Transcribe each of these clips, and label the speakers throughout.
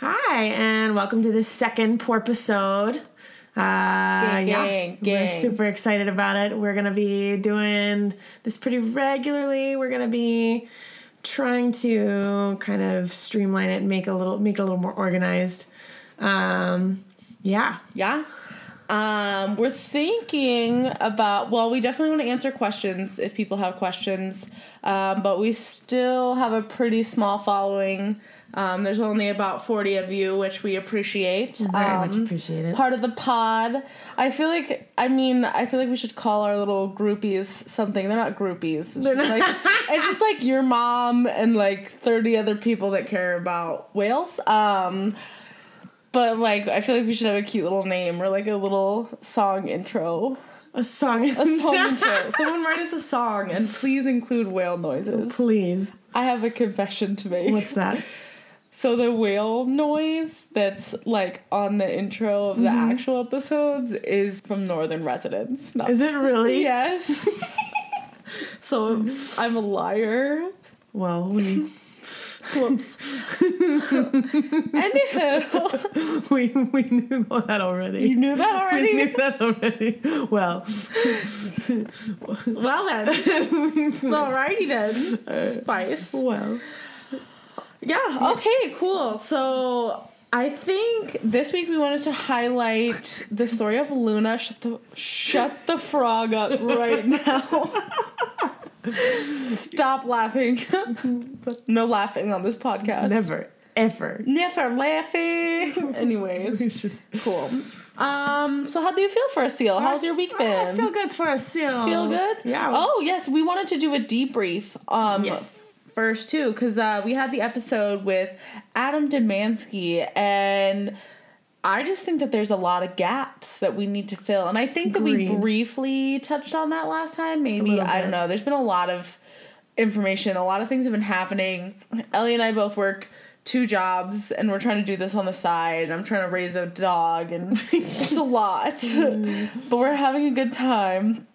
Speaker 1: Hi, and welcome to the second Porpisode. Uh,
Speaker 2: Gang,
Speaker 1: yeah,
Speaker 2: gang,
Speaker 1: we're super excited about it. We're gonna be doing this pretty regularly. We're gonna be trying to kind of streamline it, and make a little, make it a little more organized. Um, yeah,
Speaker 2: Yeah. Um, we're thinking about, well, we definitely want to answer questions if people have questions, um, but we still have a pretty small following. Um, there's only about 40 of you, which we appreciate.
Speaker 1: very much
Speaker 2: Um,
Speaker 1: appreciate it.
Speaker 2: Part of the pod. I feel like, I mean, I feel like we should call our little groupies something. They're not groupies. It's, just, like, it's just like your mom and like 30 other people that care about whales. Um, but like, I feel like we should have a cute little name or like a little song intro.
Speaker 1: A song,
Speaker 2: A song intro. Someone write us a song and please include whale noises.
Speaker 1: please.
Speaker 2: I have a confession to make.
Speaker 1: What's that?
Speaker 2: So the whale noise that's like on the intro of the mm-hmm. actual episodes is from Northern Residents. Not-
Speaker 1: Is it really?
Speaker 2: Yes. so I'm a liar.
Speaker 1: Well, we
Speaker 2: Whoops. Anywho,
Speaker 1: we we knew that already.
Speaker 2: you knew that already?
Speaker 1: We knew that already. Well,
Speaker 2: Well then, alrighty then. Spice.
Speaker 1: well.
Speaker 2: Yeah. Okay. Cool. So I think this week we wanted to highlight the story of Luna. Shut the shut the frog up right now. Stop laughing. no laughing on this podcast.
Speaker 1: Never, ever.
Speaker 2: Never laughing. Anyways,
Speaker 1: It's just.
Speaker 2: cool. Um. So how do you feel for a seal? How's your week been?
Speaker 1: I feel good for a seal.
Speaker 2: Feel good?
Speaker 1: Yeah.
Speaker 2: Oh yes, we wanted to do a debrief. Um,
Speaker 1: Yes.
Speaker 2: First too, because uh, we had the episode with Adam Demansky, and I just think that there's a lot of gaps that we need to fill, and I think that we briefly touched on that last time. Maybe I don't know. There's been a lot of information. A lot of things have been happening. Ellie and I both work two jobs and we're trying to do this on the side. I'm trying to raise a dog and it's a lot. but we're having a good time.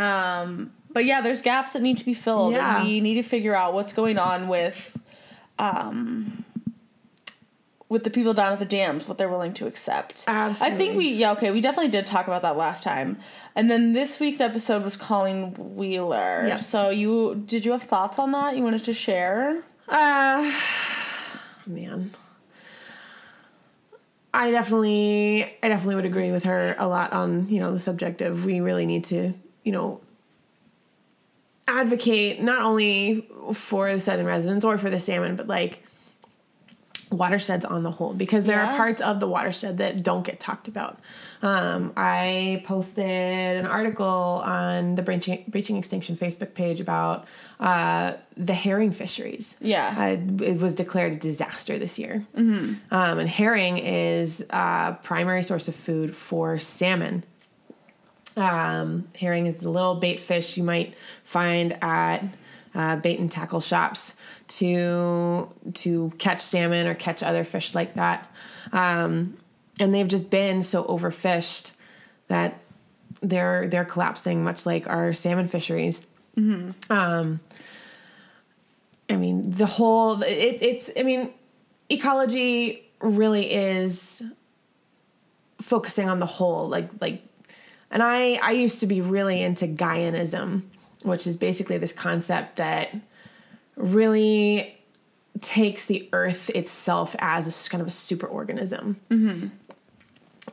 Speaker 2: Um but yeah, there's gaps that need to be filled
Speaker 1: Yeah.
Speaker 2: and we need to figure out what's going on with um with the people down at the dams, what they're willing to accept. Absolutely. I think we yeah, okay, we definitely did talk about that last time. And then this week's episode was Colleen Wheeler.
Speaker 1: Yep.
Speaker 2: So you did you have thoughts on that you wanted to share?
Speaker 1: Uh, man. I definitely, I definitely would agree with her a lot on you know the subject of we really need to you know advocate not only for the southern residents or for the salmon, but like watersheds on the whole because there are parts of the watershed that don't get talked about. Um, I posted an article on the Breaching, Breaching Extinction Facebook page about uh, the herring fisheries.
Speaker 2: Yeah.
Speaker 1: Uh, it was declared a disaster this year. Mm-hmm. Um, and herring is a primary source of food for salmon. Um, herring is the little bait fish you might find at uh, bait and tackle shops to to catch salmon or catch other fish like that. Um, and they've just been so overfished that they're they're collapsing, much like our salmon fisheries. Um, I mean, the whole it, it's. I mean, ecology really is focusing on the whole, like like. And I I used to be really into Gaianism, which is basically this concept that really takes the earth itself as a kind of a superorganism.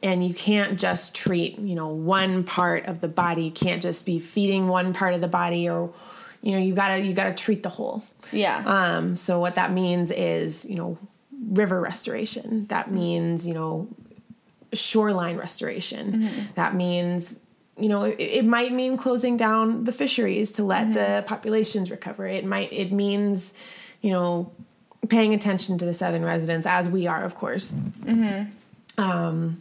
Speaker 1: And you can't just treat, you know, one part of the body. You can't just be feeding one part of the body or you know, you gotta you gotta treat the whole.
Speaker 2: Yeah.
Speaker 1: Um, so what that means is, you know, river restoration. That means, you know, shoreline restoration. That means, you know, it, it might mean closing down the fisheries to let the populations recover. It might it means, you know, paying attention to the southern residents as we are, of course. Um,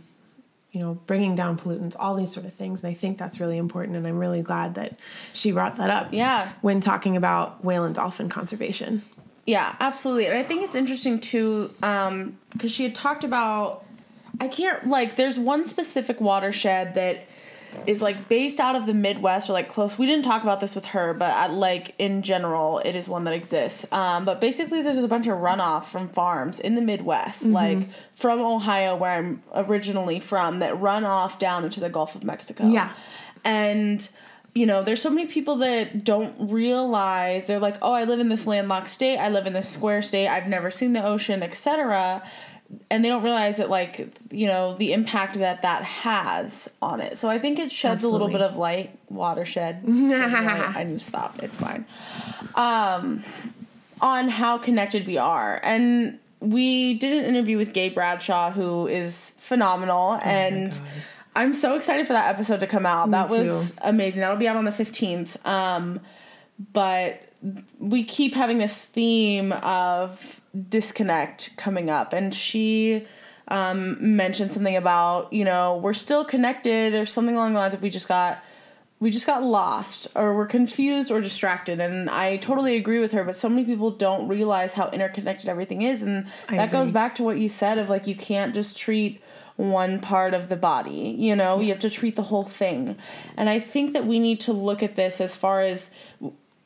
Speaker 1: you know, bringing down pollutants, all these sort of things. And I think that's really important. And I'm really glad that she brought that up.
Speaker 2: Yeah.
Speaker 1: When talking about whale and dolphin conservation.
Speaker 2: Yeah, absolutely. And I think it's interesting too, um, because she had talked about I can't like there's one specific watershed that is like based out of the Midwest or like close. We didn't talk about this with her, but at, like in general, it is one that exists. Um, but basically, there's a bunch of runoff from farms in the Midwest,
Speaker 1: Mm-hmm.
Speaker 2: like from Ohio, where I'm originally from, that run off down into the Gulf of Mexico.
Speaker 1: Yeah.
Speaker 2: and you know, there's so many people that don't realize they're like, oh, I live in this landlocked state, I live in this square state, I've never seen the ocean, etc. And they don't realize that, like, you know, the impact that that has on it. So I think it sheds a little bit of light, watershed. I, need to stop. It's fine. Um, on how connected we are. And we did an interview with Gabe Bradshaw, who is phenomenal. and I'm so excited for that episode to come out. that was
Speaker 1: too.
Speaker 2: amazing. That'll be out on the 15th. Um, but we keep having this theme of disconnect coming up. And she um, mentioned something about, you know, we're still connected. Or something along the lines of we just got we just got lost or we're confused or distracted. And i totally agree with her but so many people don't realize how interconnected everything is. And
Speaker 1: I
Speaker 2: that goes back to what you said of like you can't just treat one part of the body you know? You have to treat the whole thing. And i think that we need to look at this as far as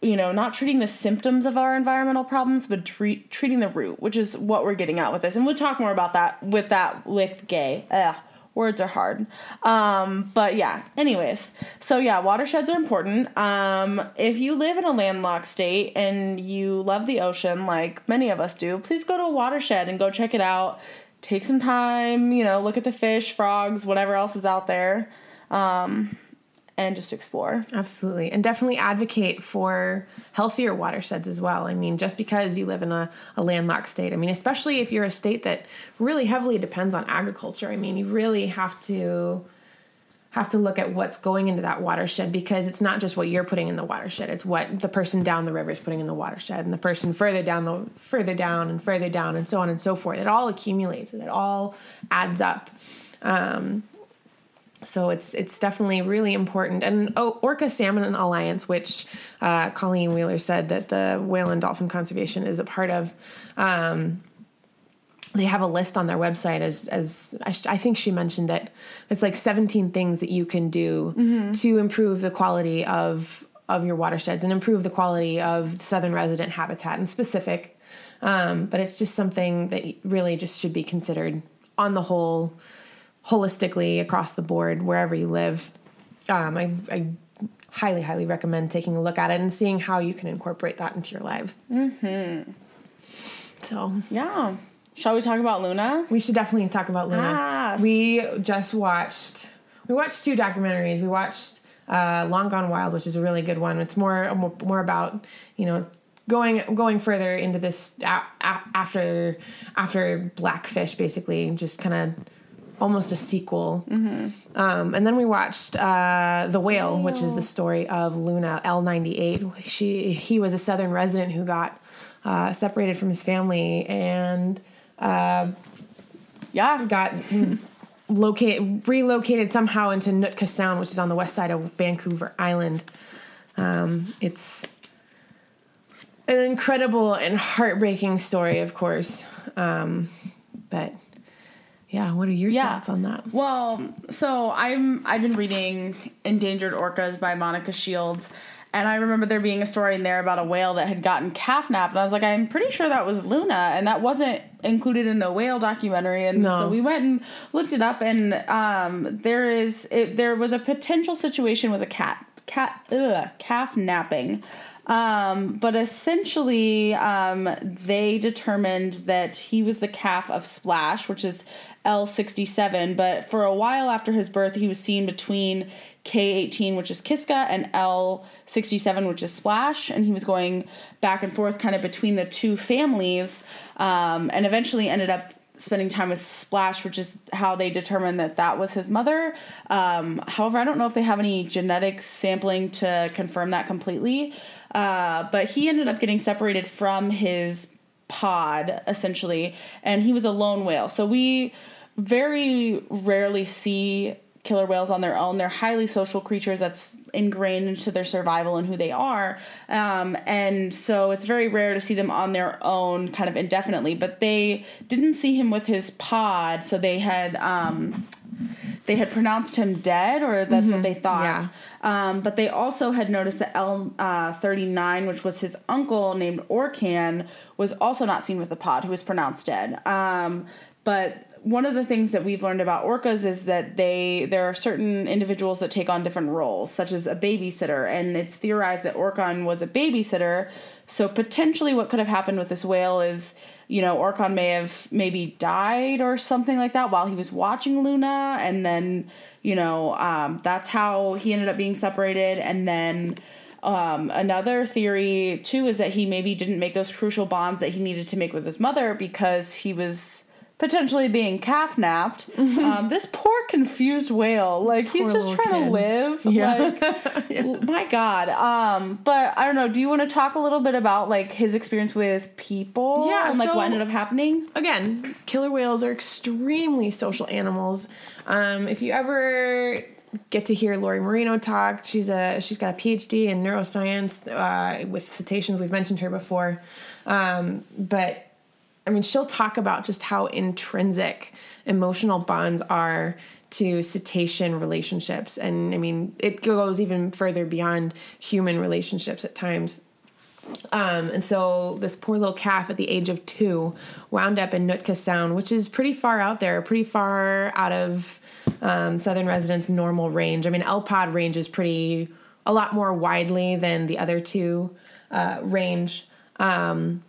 Speaker 2: you know not treating the symptoms of our environmental problems but treat, treating the root which is what we're getting at with this. And we'll talk more about that with that with gay. Ugh, words are hard. Um, but yeah anyways. So yeah watersheds are important. Um, if you live in a landlocked state and you love the ocean like many of us do please go to a watershed and go check it out. Take some time you know look at the fish frogs whatever else is out there. Um, and just explore
Speaker 1: Absolutely. And definitely advocate for healthier watersheds as well. I mean, just because you live in a, a landlocked state, I mean, especially if you're a state that really heavily depends on agriculture, I mean, you really have to have to look at what's going into that watershed because it's not just what you're putting in the watershed it's what the person down the river is putting in the watershed and the person further down the further down and further down and so on and so forth it all accumulates and it all adds up um, so it's it's definitely really important. And oh, Orca Salmon Alliance, which uh, Colleen Wheeler said that the whale and dolphin conservation is a part of. Um, they have a list on their website as as I, sh- I think she mentioned it. It's like 17 things that you can do to improve the quality of of your watersheds and improve the quality of southern resident habitat in specific. Um, but it's just something that really just should be considered on the whole holistically across the board wherever you live. Um, I, I highly, highly recommend taking a look at it and seeing how you can incorporate that into your lives. Mm-hmm. So
Speaker 2: yeah shall we talk about luna
Speaker 1: we should definitely talk about Luna.
Speaker 2: Ah.
Speaker 1: We just watched. We watched two documentaries. We watched uh, Long Gone Wild, which is a really good one. It's more more, more about you know going going further into this a- a- after after Blackfish, basically, just kind of almost a sequel. Um, and then we watched uh, The Whale, which is the story of Luna L ninety eight. She he was a Southern resident who got uh, separated from his family and
Speaker 2: yeah
Speaker 1: got located relocated somehow into Nootka Sound, which is on the west side of Vancouver Island. Um, it's an incredible and heartbreaking story, of course. Um, but yeah, what are your
Speaker 2: Yeah.
Speaker 1: thoughts on that?
Speaker 2: Well, so I'm I've been reading Endangered Orcas by Monika Shields, and I remember there being a story in there about a whale that had gotten calf napped, and I was like, I'm pretty sure that was Luna, and that wasn't included in the whale documentary, and
Speaker 1: No.
Speaker 2: so we went and looked it up, and um, there is it, there was a potential situation with a cat cat ugh, calf napping. Um, but essentially, um, they determined that he was the calf of Splash, which is L67. But for a while after his birth, he was seen between K18, which is Kiska, and L67, which is Splash. And he was going back and forth kind of between the two families um, and eventually ended up spending time with Splash, which is how they determined that that was his mother. Um, however, I don't know if they have any genetic sampling to confirm that completely. Uh, but he ended up getting separated from his pod essentially, and he was a lone whale. So we very rarely see killer whales on their own. They're highly social creatures that's ingrained into their survival and who they are. Um, and so it's very rare to see them on their own kind of indefinitely. But they didn't see him with his pod, so they had. Um, they had pronounced him dead, or that's what they thought.
Speaker 1: Yeah.
Speaker 2: Um, but they also had noticed that L uh, thirty nine, which was his uncle named Orcan, was also not seen with the pod, who was pronounced dead. Um, but one of the things that we've learned about orcas is that they there are certain individuals that take on different roles, such as a babysitter, and it's theorized that Orcan was a babysitter. So potentially, what could have happened with this whale is, you know, Orcan may have maybe died or something like that while he was watching Luna, and then you know um, that's how he ended up being separated, and then. Um, another theory too is that he maybe didn't make those crucial bonds that he needed to make with his mother because he was potentially being calf napped. um, this poor confused whale, like he's just trying to live.
Speaker 1: Yeah.
Speaker 2: Like, my God. Um, but I don't know. Do you want to talk a little bit about like his experience with people?
Speaker 1: Yeah,
Speaker 2: and like
Speaker 1: so-
Speaker 2: what ended up happening.
Speaker 1: again, killer whales are extremely social animals. Um, if you ever get to hear Lori Marino talk, she's a she's got a PhD in neuroscience uh, with cetaceans. We've mentioned her before, um, but I mean, she'll talk about just how intrinsic emotional bonds are to cetacean relationships, and I mean, it goes even further beyond human relationships at times. Um, and so this poor little calf at the age of two wound up in Nootka Sound, which is pretty far out there, pretty far out of um, southern residents' normal range. I mean, L Pod range is pretty a lot more widely than the other two uh, range. Um,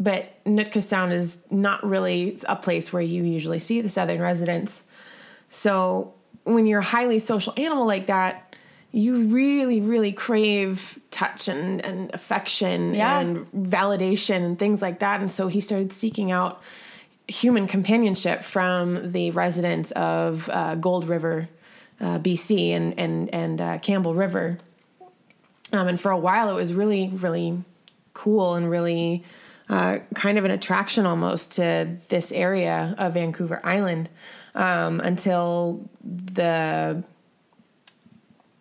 Speaker 1: but Nootka Sound is not really a place where you usually see the southern residents. So when you're a highly social animal like that, you really, really crave touch and, and affection
Speaker 2: Yeah.
Speaker 1: and validation and things like that. And so he started seeking out human companionship from the residents of uh, Gold River, uh, BC, and and and uh, Campbell River. Um, and for a while, it was really, really cool and really uh, kind of an attraction almost to this area of Vancouver Island um, until the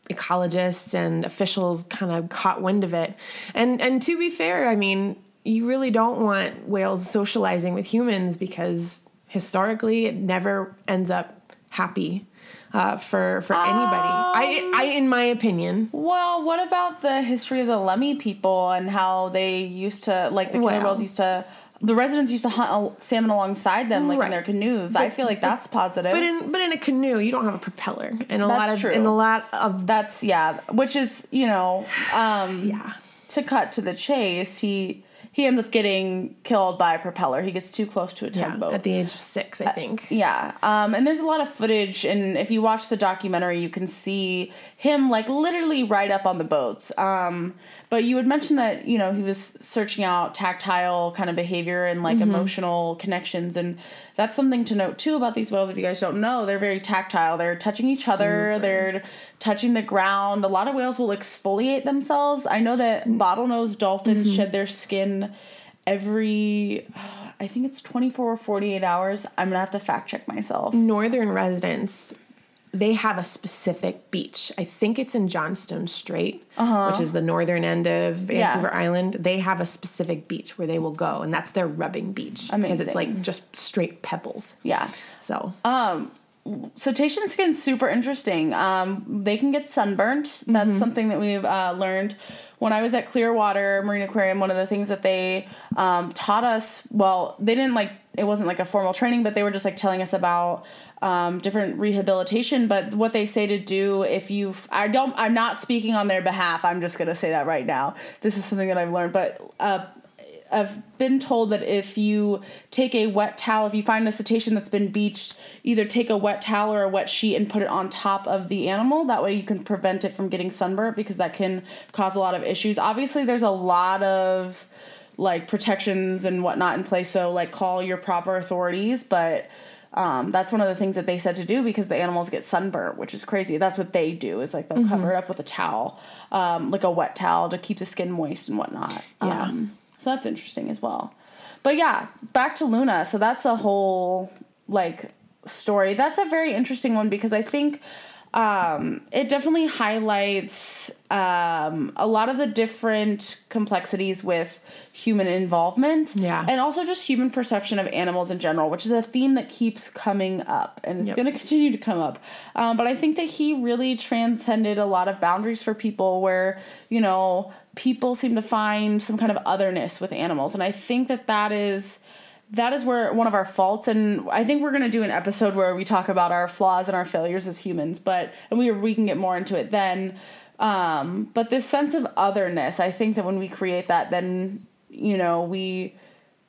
Speaker 1: ecologists and officials kind of caught wind of it. And and to be fair, I mean, you really don't want whales socializing with humans because historically it never ends up happy uh, for for anybody. I I in my opinion.
Speaker 2: Well, what about the history of the Lummi people and how they used to like the
Speaker 1: Well-
Speaker 2: used to the residents used to hunt salmon alongside them like in their canoes. I feel like that's positive.
Speaker 1: But in but in a canoe, you don't have a propeller, and a lot of
Speaker 2: true.
Speaker 1: and a lot of
Speaker 2: that's yeah, which is, you know, um
Speaker 1: yeah.
Speaker 2: to cut to the chase, he he ends up getting killed by a propeller. He gets too close to a
Speaker 1: Yeah,
Speaker 2: tugboat.
Speaker 1: at the age of six, I think.
Speaker 2: Yeah, um, and there's a lot of footage, and if you watch the documentary, you can see him like literally right up on the boats. Um, but you would mention that you know he was searching out tactile kind of behavior and like mm-hmm. emotional connections, and that's something to note too about these whales. If you guys don't know, they're very tactile. They're touching each other.
Speaker 1: Super.
Speaker 2: They're touching the ground. A lot of whales will exfoliate themselves. I know that mm. bottlenose dolphins mm-hmm. shed their skin every I think it's 24 or 48 hours. I'm gonna have to fact check myself.
Speaker 1: Northern residents, they have a specific beach. I think it's in Johnstone Strait, which is the northern end of Vancouver
Speaker 2: Yeah.
Speaker 1: Island. They have a specific beach where they will go, and that's their rubbing beach because it's like just straight pebbles.
Speaker 2: Yeah.
Speaker 1: So
Speaker 2: Cetacean skin's super interesting. Um, they can get sunburnt. That's something that we've uh, learned. When I was at Clearwater Marine Aquarium, one of the things that they um, taught us, well, they didn't like, it wasn't like a formal training, but they were just like telling us about um, different rehabilitation. But what they say to do if you, I don't, I'm not speaking on their behalf. I'm just to say that right now. This is something that I've learned. But uh, I've been told that if you take a wet towel, if you find a cetacean that's been beached, either take a wet towel or a wet sheet and put it on top of the animal. That way you can prevent it from getting sunburnt because that can cause a lot of issues. Obviously, there's a lot of like protections and whatnot in place, so like call your proper authorities, but. Um, that's one of the things that they said to do because the animals get sunburnt, which is crazy. That's what they do is like they'll cover it up with a towel, um, like a wet towel to keep the skin moist and whatnot.
Speaker 1: Yeah.
Speaker 2: Um, so that's interesting as well. But yeah, back to Luna. So that's a whole like story. That's a very interesting one because I think um, it definitely highlights um, a lot of the different complexities with human involvement
Speaker 1: Yeah.
Speaker 2: and also just human perception of animals in general which is a theme that keeps coming up and it's
Speaker 1: Yep.
Speaker 2: going to continue to come up um, but i think that he really transcended a lot of boundaries for people where you know people seem to find some kind of otherness with animals and i think that that is that is where one of our faults and i think we're going to do an episode where we talk about our flaws and our failures as humans but and we we can get more into it then. Um, but this sense of otherness i think that when we create that then you know we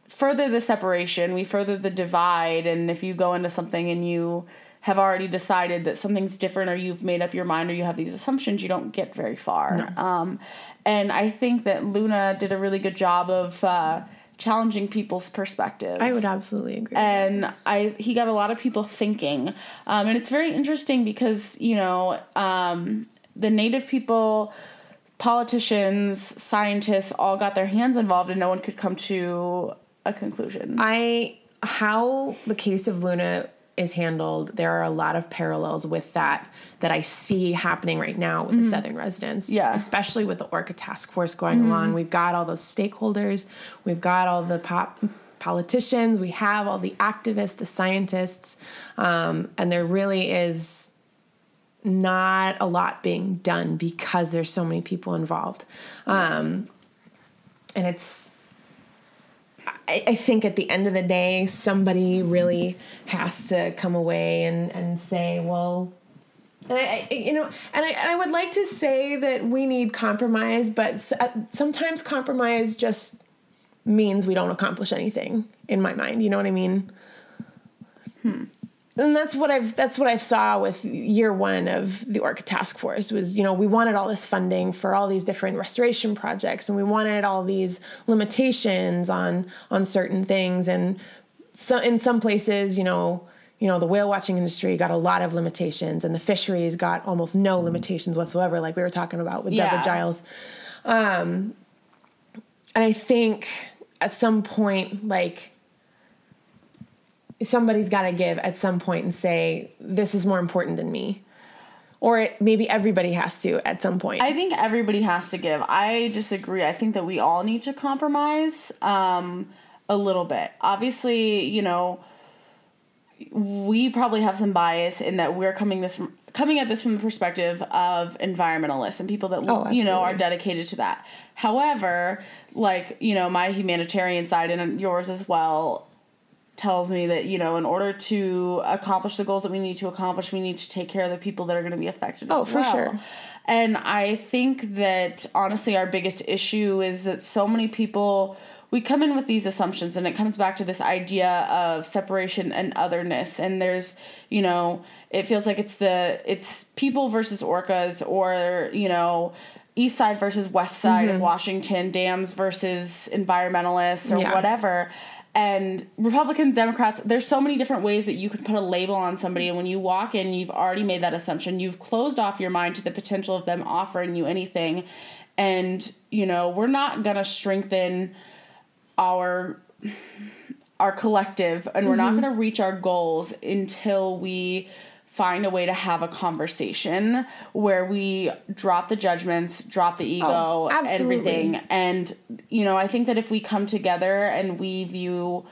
Speaker 2: further the separation we further the divide and if you go into something and you have already decided that something's different or you've made up your mind or you have these assumptions you don't get very far. Um, and i think that luna did a really good job of uh, challenging people's perspectives
Speaker 1: I would absolutely agree.
Speaker 2: and I he got a lot of people thinking, um, and it's very interesting because you know um, the native people, politicians, scientists all got their hands involved, and no one could come to a conclusion.
Speaker 1: I how the case of Luna is handled, there are a lot of parallels with that that I see happening right now with the Southern residents.
Speaker 2: Mm-hmm. Yeah. Mm-hmm.
Speaker 1: Especially with the Orca task force going along. We've got all those stakeholders, we've got all the pop politicians, we have all the activists, the scientists, um, and there really is not a lot being done because there's so many people involved. Um, and it's I, I think at the end of the day, somebody really has to come away and, and say, well, and I, I you know, and I, and I would like to say that we need compromise, but uh, sometimes compromise just means we don't accomplish anything. In my mind, you know what I mean. And that's what I've that's what I saw with year one of the Orca Task Force was you know we wanted all this funding for all these different restoration projects and we wanted all these limitations on on certain things. And so in some places you know you know the whale watching industry got a lot of limitations and the fisheries got almost no limitations whatsoever like we were talking about with
Speaker 2: Yeah.
Speaker 1: Deborah Giles. Um, and I think at some point like somebody's got to give at some point and say this is more important than me or it, maybe everybody has to at some point
Speaker 2: I think everybody has to give. I disagree. I think that we all need to compromise um, a little bit. Obviously, you know, we probably have some bias in that we're coming this from coming at this from the perspective of environmentalists and people that
Speaker 1: Oh,
Speaker 2: you know are dedicated to that. However, like you know, my humanitarian side and yours as well tells me that you know in order to accomplish the goals that we need to accomplish we need to take care of the people that are going to be affected
Speaker 1: Oh,
Speaker 2: as
Speaker 1: for
Speaker 2: well.
Speaker 1: sure.
Speaker 2: and i think that honestly our biggest issue is that so many people we come in with these assumptions and it comes back to this idea of separation and otherness and there's you know it feels like it's the it's people versus orcas or you know east side versus west side of mm-hmm. washington dams versus environmentalists or
Speaker 1: Yeah.
Speaker 2: whatever and republicans democrats there's so many different ways that you can put a label on somebody. And when you walk in you've already made that assumption. You've closed off your mind to the potential of them offering you anything. And you know we're not going to strengthen our our collective. And we're not mm-hmm. going to reach our goals until we find a way to have a conversation where we drop the judgments, drop the ego,
Speaker 1: Oh,
Speaker 2: everything. And you know, I think that if we come together and we view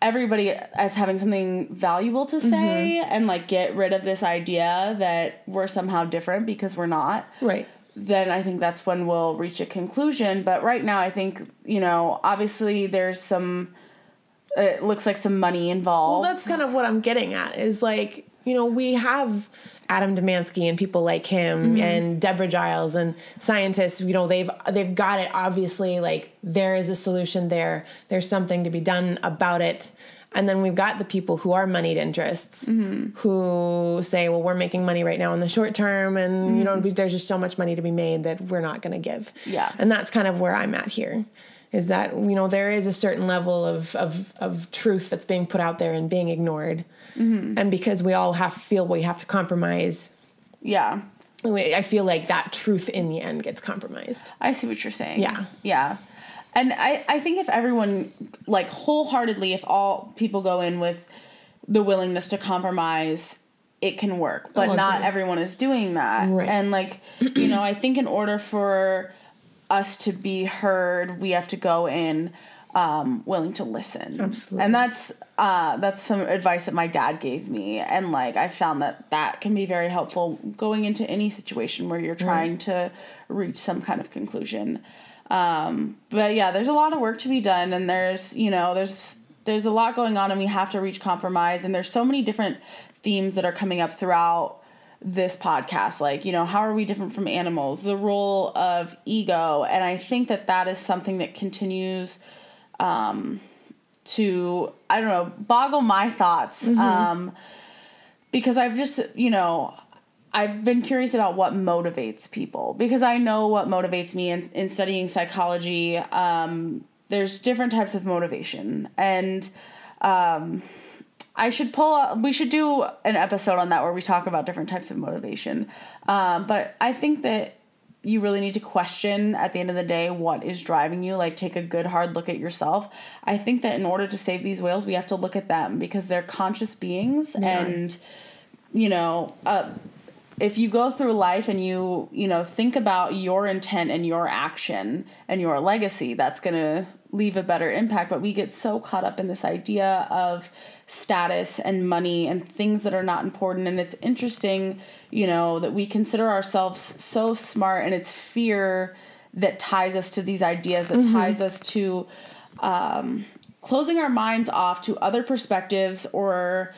Speaker 2: everybody as having something valuable to say mm-hmm. and like get rid of this idea that we're somehow different because we're not
Speaker 1: right
Speaker 2: then I think that's when we'll reach a conclusion. But right now, I think, you know, obviously there's some, it looks like some money involved.
Speaker 1: well that's kind of what i'm getting at is like you know we have adam demansky and people like him mm-hmm. and deborah giles and scientists you know they've they've got it obviously like there is a solution there. There's something to be done about it. And then we've got the people who are moneyed interests mm-hmm. who say well we're making money right now in the short term and you know mm-hmm. there's just so much money to be made that we're not going to give.
Speaker 2: Yeah.
Speaker 1: and that's kind of where i'm at here is that you know there is a certain level of of, of truth that's being put out there and being ignored Mm-hmm. and because we all have feel we have to compromise
Speaker 2: yeah.
Speaker 1: i feel like that truth in the end gets compromised
Speaker 2: I see what you're saying.
Speaker 1: Yeah.
Speaker 2: Yeah. And I, I think if everyone, like wholeheartedly, if all people go in with the willingness to compromise, it can work, oh, but
Speaker 1: Oh,
Speaker 2: not everyone is doing that.
Speaker 1: Right.
Speaker 2: And like, you know, I think in order for us to be heard, we have to go in um, willing to listen.
Speaker 1: Absolutely.
Speaker 2: And that's uh, that's some advice that my dad gave me, and like I found that that can be very helpful going into any situation where you're trying to reach some kind of conclusion. Um, but yeah, there's a lot of work to be done, and there's you know there's there's a lot going on, and we have to reach compromise, and there's so many different themes that are coming up throughout this podcast. Like you know how are we different from animals? The role of ego. And i think that that is something that continues um to i don't know boggle my thoughts um because i've just you know i've been curious about what motivates people because i know what motivates me in, in studying psychology um there's different types of motivation and um I should pull up, we should do an episode on that where we talk about different types of motivation. Um, but I think that you really need to question at the end of the day what is driving you. Like, take a good hard look at yourself. I think that in order to save these whales, we have to look at them because they're conscious beings. And, you know, uh, if you go through life and you, you know, think about your intent and your action and your legacy, that's going to leave a better impact. But we get so caught up in this idea of status and money and things that are not important. And it's interesting, you know, that we consider ourselves so smart and it's fear that ties us to these ideas, that ties us to um, closing our minds off to other perspectives or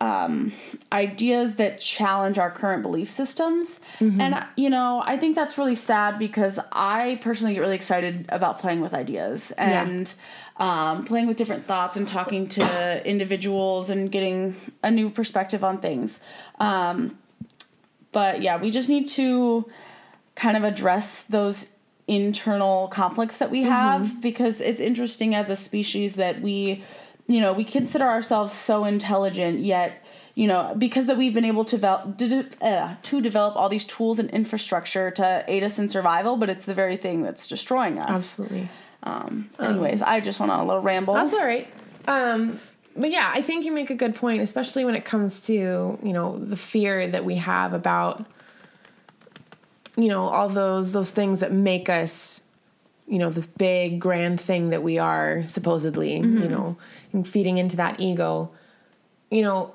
Speaker 2: um, ideas that challenge our current belief systems. And, you know, I think that's really sad because I personally get really excited about playing with ideas and um, playing with different thoughts and talking to individuals and getting a new perspective on things. Um, but yeah, we just need to kind of address those internal conflicts that we have because it's interesting as a species that we you know we consider ourselves so intelligent yet you know because that we've been able to develop to, uh, to develop all these tools and infrastructure to aid us in survival but it's the very thing that's destroying us
Speaker 1: Absolutely.
Speaker 2: Um, um, anyways i just went on a little ramble.
Speaker 1: That's all right. Um, but yeah, I think you make a good point, especially when it comes to you know the fear that we have about you know all those those things that make us you know this big grand thing that we are supposedly you mm-hmm. know and feeding into that ego. You know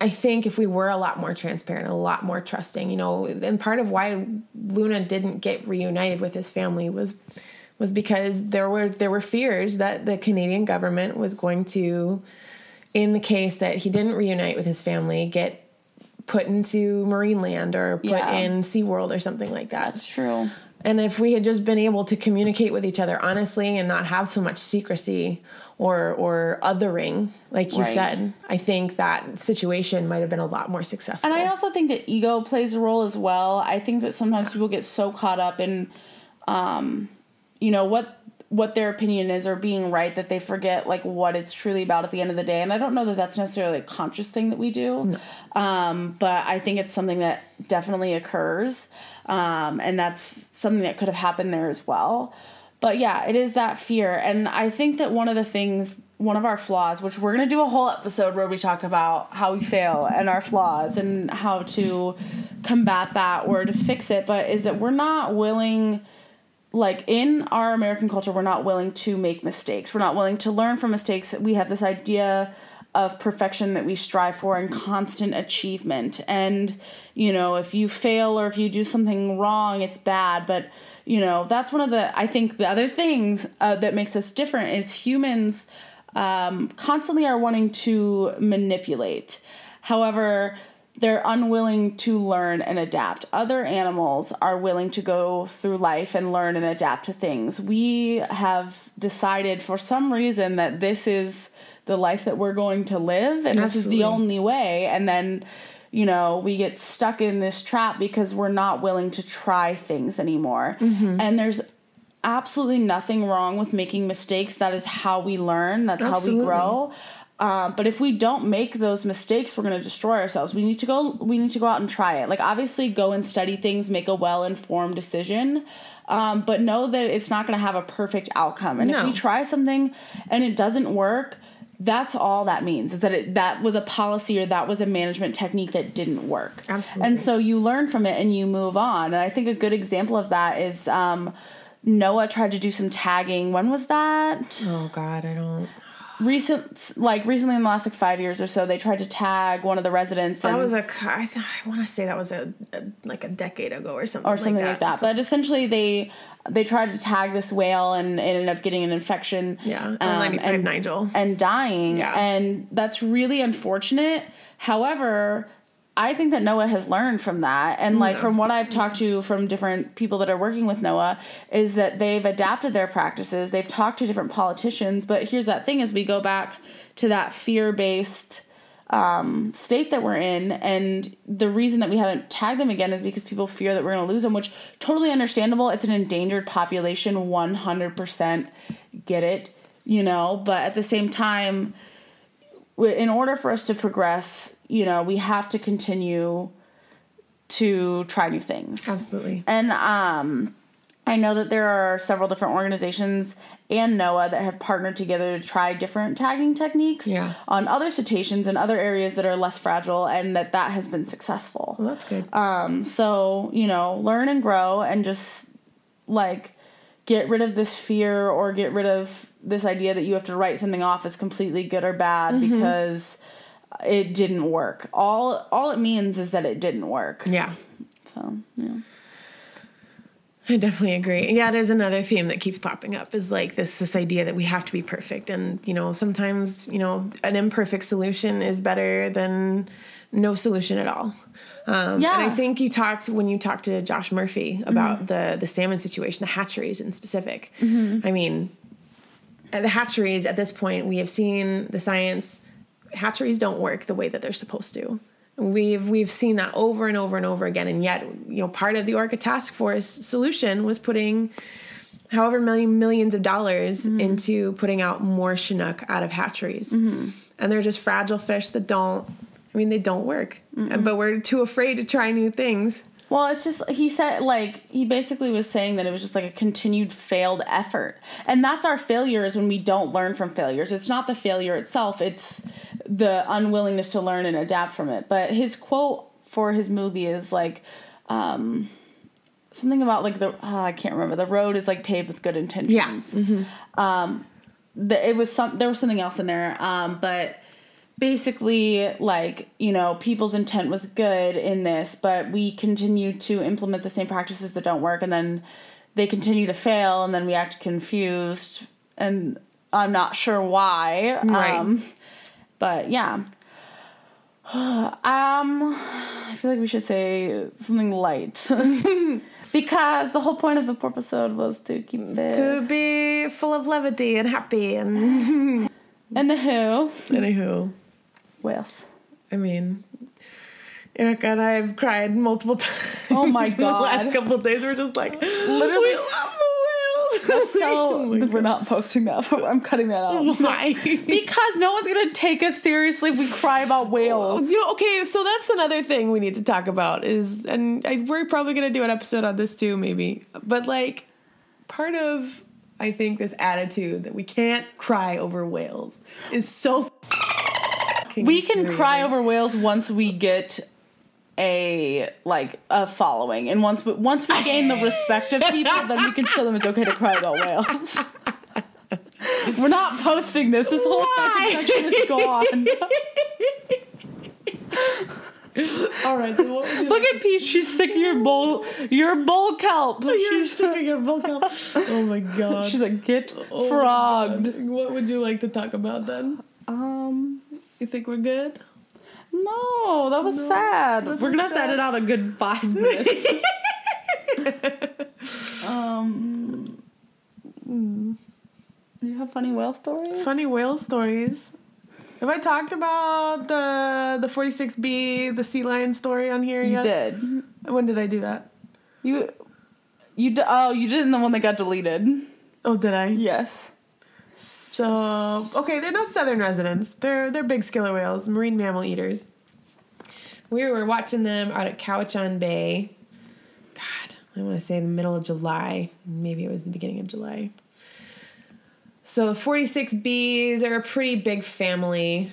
Speaker 1: I think if we were a lot more transparent, a lot more trusting, you know, and part of why Luna didn't get reunited with his family was was because there were there were fears that the Canadian government was going to, in the case that he didn't reunite with his family, get put into Marineland or put
Speaker 2: Yeah.
Speaker 1: in SeaWorld or something like that.
Speaker 2: that's true
Speaker 1: And if we had just been able to communicate with each other honestly and not have so much secrecy or or othering, like you
Speaker 2: Right.
Speaker 1: said, I think that situation might have been a lot more successful.
Speaker 2: And I also think that ego plays a role as well. I think that sometimes people get so caught up in, um, you know what what their opinion is or being right that they forget like what it's truly about at the end of the day. And I don't know that that's necessarily a conscious thing that we do, um, but I think it's something that definitely occurs, um, and that's something that could have happened there as well. But yeah, it is that fear, and I think that one of the things one of our flaws, which we're gonna do a whole episode where we talk about how we fail and our flaws and how to combat that or to fix it, but is that we're not willing like in our American culture, we're not willing to make mistakes. We're not willing to learn from mistakes. We have this idea of perfection that we strive for and constant achievement. And, you know, if you fail or if you do something wrong, it's bad. But, you know, that's one of the, I think the other things uh, that makes us different is humans um, constantly are wanting to manipulate. However, they're unwilling to learn and adapt. Other animals are willing to go through life and learn and adapt to things. We have decided for some reason that this is the life that we're going to live and this is the only way. And then, you know, we get stuck in this trap because we're not willing to try things anymore. Mm-hmm. And there's absolutely nothing wrong with making mistakes. That is how we learn, that's how we grow. Um, but if we don't make those mistakes, we're going to destroy ourselves. We need to go. We need to go out and try it. Like obviously, go and study things, make a well informed decision. Um, but know that it's not going to have a perfect outcome. And if we try something and it doesn't work, that's all that means is that it, that was a policy or that was a management technique that didn't work.
Speaker 1: Absolutely.
Speaker 2: And so you learn from it and you move on. And I think a good example of that is um, NOAA tried to do some tagging. When was that?
Speaker 1: Oh God, I don't.
Speaker 2: Recent, like recently in the last like five years or so, they tried to tag one of the residents.
Speaker 1: That was a. I, th- I want to say that was a, a like a decade ago or something.
Speaker 2: or something like that. But essentially, they they tried to tag this whale and it ended up getting an infection.
Speaker 1: Yeah,
Speaker 2: um,
Speaker 1: 95
Speaker 2: and,
Speaker 1: Nigel.
Speaker 2: and dying.
Speaker 1: Yeah.
Speaker 2: and that's really unfortunate. However. I think that NOAA has learned from that. And like from what I've talked to from different people that are working with NOAA is that they've adapted their practices. They've talked to different politicians, but here's that thing as we go back to that fear-based um, state that we're in, and the reason that we haven't tagged them again is because people fear that we're going to lose them, which totally understandable. It's an endangered population, one hundred percent get it, you know. But at the same time, in order for us to progress, you know, we have to continue to try new things.
Speaker 1: Absolutely.
Speaker 2: And um, I know that there are several different organizations and NOAA that have partnered together to try different tagging techniques
Speaker 1: Yeah.
Speaker 2: on other cetaceans and other areas that are less fragile, and that that has been successful.
Speaker 1: Well, that's good.
Speaker 2: Um, so you know, learn and grow, and just like get rid of this fear or get rid of this idea that you have to write something off as completely good or bad because it didn't work. All all it means is that it didn't work.
Speaker 1: yeah.
Speaker 2: So yeah.
Speaker 1: I definitely agree. Yeah, there's another theme that keeps popping up is like this this idea that we have to be perfect and you know, sometimes, you know, an imperfect solution is better than no solution at all. Um,
Speaker 2: Yeah.
Speaker 1: and I think you talked when you talked to Josh Murphy about the the salmon situation, the hatcheries in specific. I mean, at the hatcheries at this point, we have seen the science. Hatcheries don't work the way that they're supposed to. We've we've seen that over and over and over again, and yet you know part of the Orca Task Force solution was putting however many millions of dollars mm-hmm. into putting out more Chinook out of hatcheries, mm-hmm. and they're just fragile fish that don't. I mean, they don't work, but we're too afraid to try new things.
Speaker 2: Well, it's just he said like he basically was saying that it was just like a continued failed effort. And that's our failures when we don't learn from failures. It's not the failure itself, it's the unwillingness to learn and adapt from it. But his quote for his movie is like um something about like the oh, I can't remember. The road is like paved with good intentions. Um the, it was some there was something else in there. Um but basically like you know people's intent was good in this but we continue to implement the same practices that don't work and then they continue to fail and then we act confused and i'm not sure why
Speaker 1: Right.
Speaker 2: um but yeah. Um i feel like we should say something light. Because the whole point of the episode was to keep it
Speaker 1: To be full of levity and happy and
Speaker 2: and the who
Speaker 1: anywho.
Speaker 2: whales
Speaker 1: I mean, Erica and I have cried multiple times.
Speaker 2: Oh my
Speaker 1: in The last couple of days, we're just like,
Speaker 2: Literally-
Speaker 1: we love the whales.
Speaker 2: so
Speaker 1: Oh
Speaker 2: we're not posting that i'm cutting that out.
Speaker 1: Why?
Speaker 2: Because no one's gonna take us seriously if we cry about whales.
Speaker 1: You know, okay, so that's another thing we need to talk about is, and I, we're probably gonna do an episode on this too, maybe. But like, part of I think this attitude that we can't cry over whales is so.
Speaker 2: We can cry over whales once we get a like a following, and once we, once we gain the respect of people, then we can show them it's okay to cry about whales. We're not posting this. This whole
Speaker 1: Why?
Speaker 2: fucking section is gone.
Speaker 1: All right, so what would you
Speaker 2: Look at Peach. She's sick of your bull, your bull kelp.
Speaker 1: You're
Speaker 2: She's,
Speaker 1: sticking your book up. Oh my god.
Speaker 2: she's like get
Speaker 1: Oh
Speaker 2: frogged.
Speaker 1: What would you like to talk about then?
Speaker 2: Um.
Speaker 1: You think we're good?
Speaker 2: No, that was sad.
Speaker 1: that
Speaker 2: We're
Speaker 1: was
Speaker 2: gonna have to edit out a good five minutes. um, do you have funny whale stories?
Speaker 1: Funny whale stories. Have I talked about the the 46B, the sea lion story on here
Speaker 2: You
Speaker 1: yet?
Speaker 2: did.
Speaker 1: When did I do that?
Speaker 2: You, you. Oh, you did in the one that got deleted.
Speaker 1: Oh, did I?
Speaker 2: Yes.
Speaker 1: So okay, they're not southern residents. They're they're Bigg's killer whales, marine mammal eaters. We were watching them out at Cowichan Bay. God, I want to say the middle of July. Maybe it was the beginning of July. So the 46Bs are a pretty big family,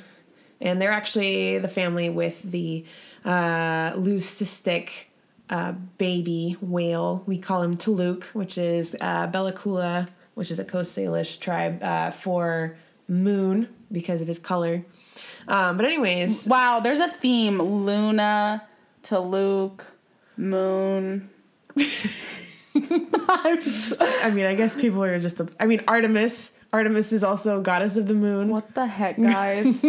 Speaker 1: and they're actually the family with the uh, leucistic uh, baby whale. We call him Tuluk, which is uh, Bellicula, which is a Coast Salish tribe uh, for moon because of his color. Um, but anyways,
Speaker 2: Wow, there's a theme. Luna to Luke, Moon.
Speaker 1: I mean, I guess people are just. I mean, Artemis. Artemis is also goddess of the moon.
Speaker 2: What the heck, guys?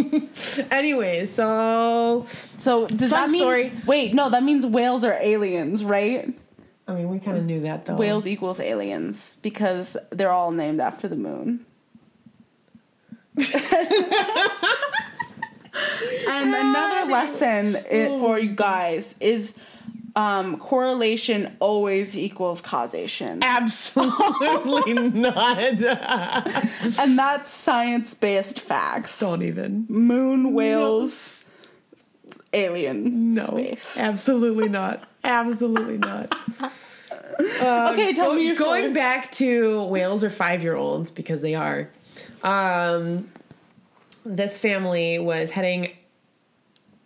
Speaker 1: Anyways, so
Speaker 2: so does
Speaker 1: Fun
Speaker 2: that mean
Speaker 1: story.
Speaker 2: wait, no, that means whales are aliens, right?
Speaker 1: I mean, we kind of knew that though.
Speaker 2: Whales equals aliens because they're all named after the moon. and another lesson i for you guys is um, correlation always equals causation.
Speaker 1: Absolutely not.
Speaker 2: And that's science based facts.
Speaker 1: Don't even.
Speaker 2: Moon, whales, alien
Speaker 1: No.
Speaker 2: space.
Speaker 1: Absolutely not. Absolutely not.
Speaker 2: okay, tell
Speaker 1: Go-
Speaker 2: me your
Speaker 1: going
Speaker 2: story.
Speaker 1: back to whales are five year olds because they are. Um, this family was heading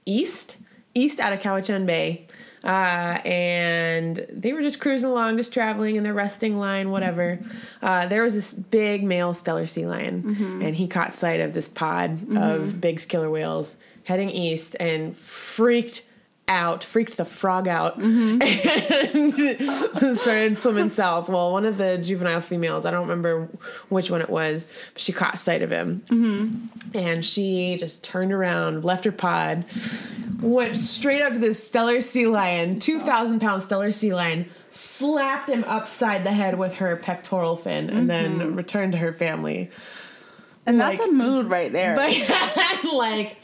Speaker 1: east, east out of Cowichan Bay. Uh, and they were just cruising along, just traveling in their resting line, whatever. Uh, there was this big male Steller sea lion,
Speaker 2: Mm-hmm.
Speaker 1: and he caught sight of this pod of Bigg's killer whales heading east and freaked out, freaked the frog out,
Speaker 2: Mm-hmm.
Speaker 1: and started swimming south. Well, one of the juvenile females, I don't remember which one it was, but she caught sight of him.
Speaker 2: Mm-hmm.
Speaker 1: And she just turned around, left her pod, went straight up to this Steller sea lion, 2,000 pound Steller sea lion, slapped him upside the head with her pectoral fin, and
Speaker 2: Mm-hmm.
Speaker 1: then returned to her family.
Speaker 2: and that's a mood right there.
Speaker 1: But, like,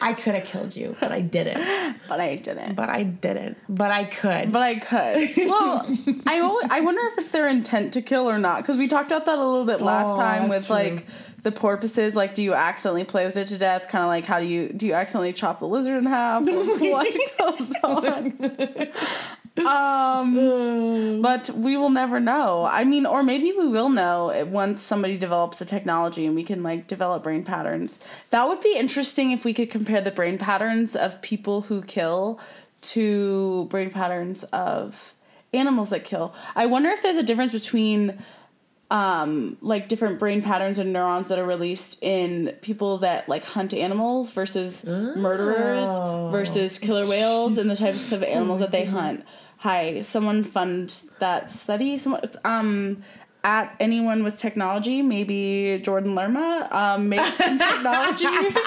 Speaker 1: I could have killed you, but I didn't.
Speaker 2: but I didn't.
Speaker 1: But I didn't. But I could.
Speaker 2: But I could. Well, I always, I wonder if it's their intent to kill or not because we talked about that a little bit last
Speaker 1: Oh,
Speaker 2: time with
Speaker 1: true.
Speaker 2: like the porpoises. Like, do you accidentally play with it to death? Kind of like how do you do you accidentally chop the lizard in half? what goes on? Um, but we will never know. I mean, or maybe we will know once somebody develops the technology and we can like develop brain patterns. That would be interesting if we could compare the brain patterns of people who kill to brain patterns of animals that kill. I wonder if there's a difference between um like different brain patterns and neurons that are released in people that like hunt animals versus murderers versus killer whales and the types of animals that they hunt. Hi, someone fund that study. Someone it's, um at anyone with technology, maybe Jordan Lerma, um, make some technology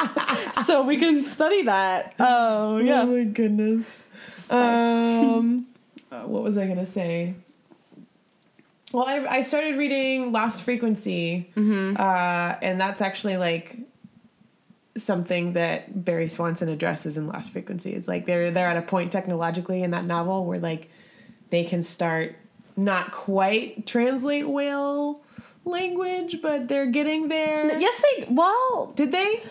Speaker 2: so we can study that. Oh yeah.
Speaker 1: Oh my goodness. Um, uh, what was I gonna say? Well, I, I started reading Lost Frequency,
Speaker 2: Mm-hmm.
Speaker 1: uh, and that's actually like something that Barry Swanson addresses in Lost Frequency. Is like they're they're at a point technologically in that novel where like they can start not quite translate whale language, but they're getting there.
Speaker 2: Yes, they. Well,
Speaker 1: Did they?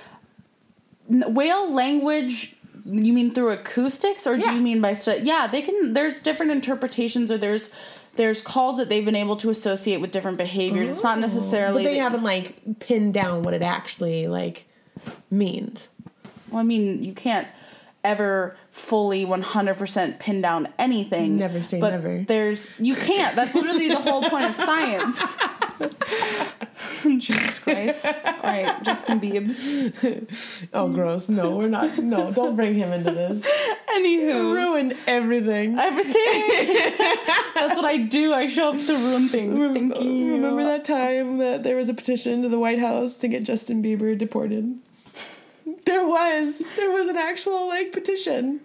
Speaker 2: n- whale language. You mean through acoustics, or do you mean by stu- Yeah, they can. There's different interpretations, or there's there's calls that they've been able to associate with different behaviors. It's not necessarily.
Speaker 1: But they haven't like pinned down what it actually like means.
Speaker 2: Well, I mean, you can't ever fully 100% pin down anything.
Speaker 1: Never say
Speaker 2: but
Speaker 1: never.
Speaker 2: There's you can't. That's literally the whole point of science. Jesus Christ. All right, Justin Biebs.
Speaker 1: Oh, gross! No, we're not. No, don't bring him into this.
Speaker 2: Anywho.
Speaker 1: Ruined everything.
Speaker 2: Everything. That's what I do. I show up to ruin things. Thank you.
Speaker 1: Remember that time that there was a petition to the White House to get Justin Bieber deported? There was. There was an actual like petition.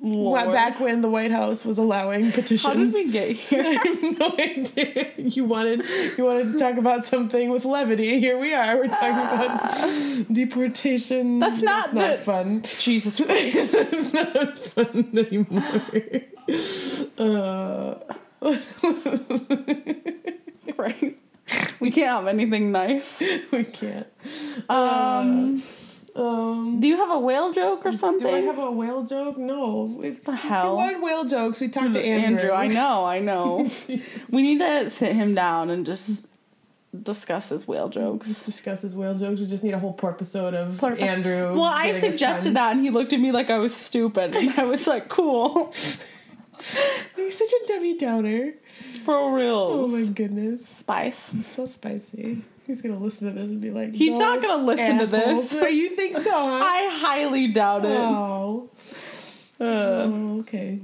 Speaker 2: Lord.
Speaker 1: Back when the White House was allowing petitions.
Speaker 2: How did we get here?
Speaker 1: I have no idea. You wanted you wanted to talk about something with levity. Here we are. We're talking about deportation.
Speaker 2: That's not
Speaker 1: not
Speaker 2: the-
Speaker 1: fun.
Speaker 2: Jesus Christ.
Speaker 1: it's not fun anymore. Uh,
Speaker 2: right. We can't have anything nice.
Speaker 1: we can't.
Speaker 2: Um,
Speaker 1: Um,
Speaker 2: do you have a whale joke or something?
Speaker 1: do I have a whale joke? No. If,
Speaker 2: the hell?
Speaker 1: if you wanted whale jokes, we talked to Andrew.
Speaker 2: I know, I know. we need to sit him down and just discuss his whale jokes.
Speaker 1: Just his whale jokes. We just need a whole episode of Andrew.
Speaker 2: Well, I suggested that, and he looked at me like I was stupid, and I was like, "Cool,
Speaker 1: He's such a Debbie Downer.
Speaker 2: for real."
Speaker 1: Oh my goodness.
Speaker 2: Spice.
Speaker 1: It's so spicy. He's gonna listen to this and be like,
Speaker 2: He's not gonna listen to
Speaker 1: assholes."
Speaker 2: this.
Speaker 1: you think so, huh?
Speaker 2: I highly doubt it.
Speaker 1: oh.
Speaker 2: Uh,
Speaker 1: oh, okay.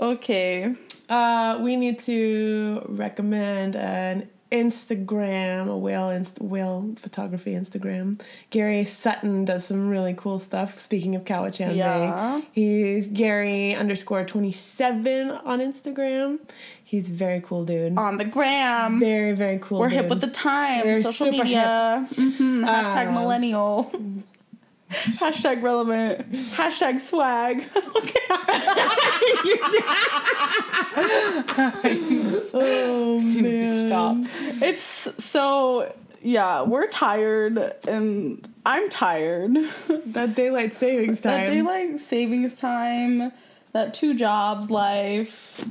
Speaker 2: okay.
Speaker 1: Uh, we need to recommend an Instagram, a whale inst- whale photography Instagram. Gary Sutton does some really cool stuff. Speaking of Cowichan
Speaker 2: Yeah.
Speaker 1: Bay, he's Gary underscore twenty seven on Instagram. He's very cool dude.
Speaker 2: On the gram.
Speaker 1: Very very cool.
Speaker 2: We're
Speaker 1: dude.
Speaker 2: hip with the times.
Speaker 1: We're
Speaker 2: social
Speaker 1: super
Speaker 2: media. hmm Hashtag
Speaker 1: Um,
Speaker 2: millennial. Hashtag relevant. Hashtag swag.
Speaker 1: Oh man.
Speaker 2: Stop. It's so yeah, we're tired and I'm tired.
Speaker 1: That daylight savings time.
Speaker 2: that daylight savings time, that two jobs life.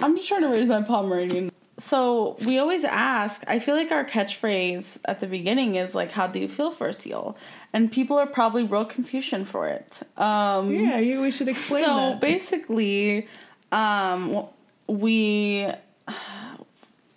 Speaker 2: I'm just trying to raise my Pomeranian. So we always ask, I feel like our catchphrase at the beginning is like, how do you feel for a seal? And people are probably real confusion for it. Um
Speaker 1: yeah, you, we should explain
Speaker 2: so
Speaker 1: that.
Speaker 2: basically, um, we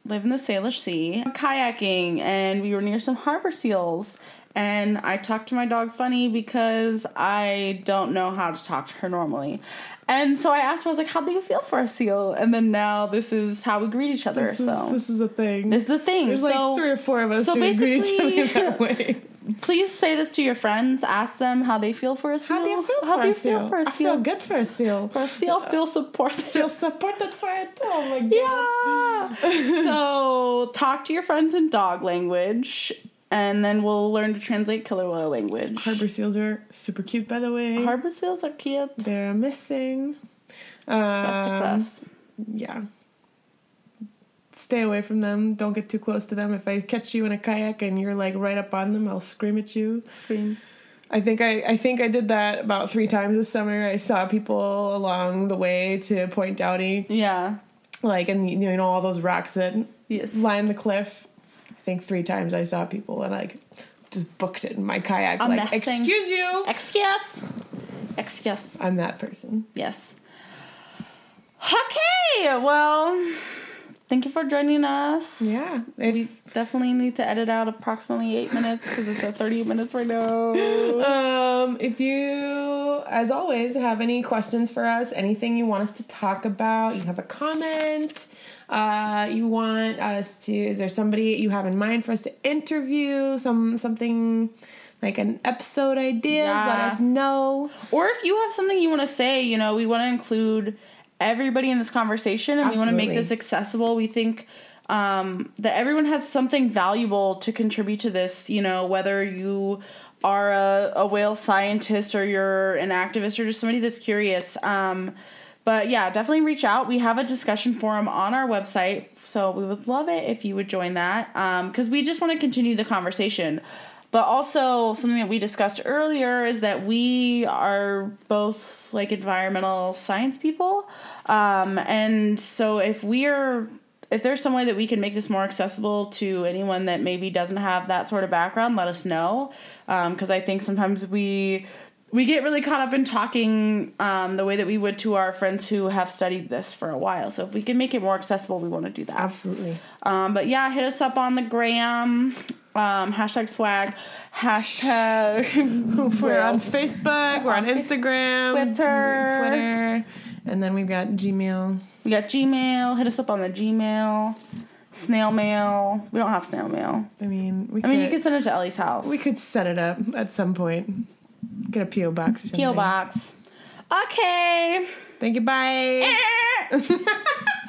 Speaker 2: live in the Salish Sea, kayaking, and we were near some harbor seals. And I talked to my dog funny because I don't know how to talk to her normally. And so I asked her, I was like, How do you feel for a seal? And then now this is how we greet each other.
Speaker 1: This is,
Speaker 2: so
Speaker 1: this is a thing.
Speaker 2: this is a thing.
Speaker 1: There's
Speaker 2: so
Speaker 1: like three or four of us
Speaker 2: so
Speaker 1: who greet each other
Speaker 2: basically-
Speaker 1: that way.
Speaker 2: please say this to your friends. Ask them how they feel for a seal.
Speaker 1: How do you feel
Speaker 2: How
Speaker 1: for
Speaker 2: do
Speaker 1: a
Speaker 2: you
Speaker 1: seal?
Speaker 2: feel for a
Speaker 1: I feel good for a seal.
Speaker 2: For a seal, feel supported.
Speaker 1: Feel supported for it. Oh my god.
Speaker 2: Yeah. so talk to your friends in dog language, and then we'll learn to translate killer whale language.
Speaker 1: Harbor seals are super cute, by the way.
Speaker 2: Harbor seals are cute.
Speaker 1: They're missing.
Speaker 2: Best of
Speaker 1: Um,
Speaker 2: best.
Speaker 1: yeah. Stay away from them. Don't get too close to them. If I catch you in a kayak and you're like right up on them, I'll scream at you.
Speaker 2: Scream.
Speaker 1: I think I, I think I did that about three times this summer. I saw people along the way to Point Doughty,
Speaker 2: Yeah.
Speaker 1: like and you know all those rocks that
Speaker 2: Yes.
Speaker 1: line the cliff. I think three times I saw people and like just booked it in my kayak.
Speaker 2: I'm
Speaker 1: like,
Speaker 2: messing.
Speaker 1: excuse you.
Speaker 2: Excuse. Excuse.
Speaker 1: I'm that person.
Speaker 2: Yes. Okay. Well, thank you for joining us.
Speaker 1: Yeah.
Speaker 2: We definitely need to edit out approximately eight minutes because it's at 30 minutes right now.
Speaker 1: um if you as always have any questions for us, anything you want us to talk about, you have a comment, uh you want us to is there somebody you have in mind for us to interview, some something like an episode ideas, let us know.
Speaker 2: Or if you have something you want to say, you know, we want to include everybody in this conversation and we want to make this accessible. We think um, that everyone has something valuable to contribute to this, you know, whether you are a, a whale scientist or you're an activist or just somebody that's curious. Um, but yeah, definitely reach out. We have a discussion forum on our website, so we would love it if you would join that because we just want to continue the conversation. But also, something that we discussed earlier is that we are both like environmental science people. Um, and so, if we're if there's some way that we can make this more accessible to anyone that maybe doesn't have that sort of background, let us know. Because I think sometimes we we get really caught up in talking um, the way that we would to our friends who have studied this for a while. So if we can make it more accessible, we want to do that.
Speaker 1: Absolutely.
Speaker 2: Um, but yeah, hit us up on the gram. Um, hashtag swag. Hashtag.
Speaker 1: We're on Facebook, we're on Instagram,
Speaker 2: Twitter.
Speaker 1: Twitter, and then we've got Gmail.
Speaker 2: We got Gmail. Hit us up on the Gmail. Snail mail. We don't have snail mail.
Speaker 1: I mean, we
Speaker 2: I mean, you can send it to Ellie's house.
Speaker 1: we could set it up at some point. Get a PO box or something.
Speaker 2: PO box. Okay.
Speaker 1: Thank you. Bye. Eh.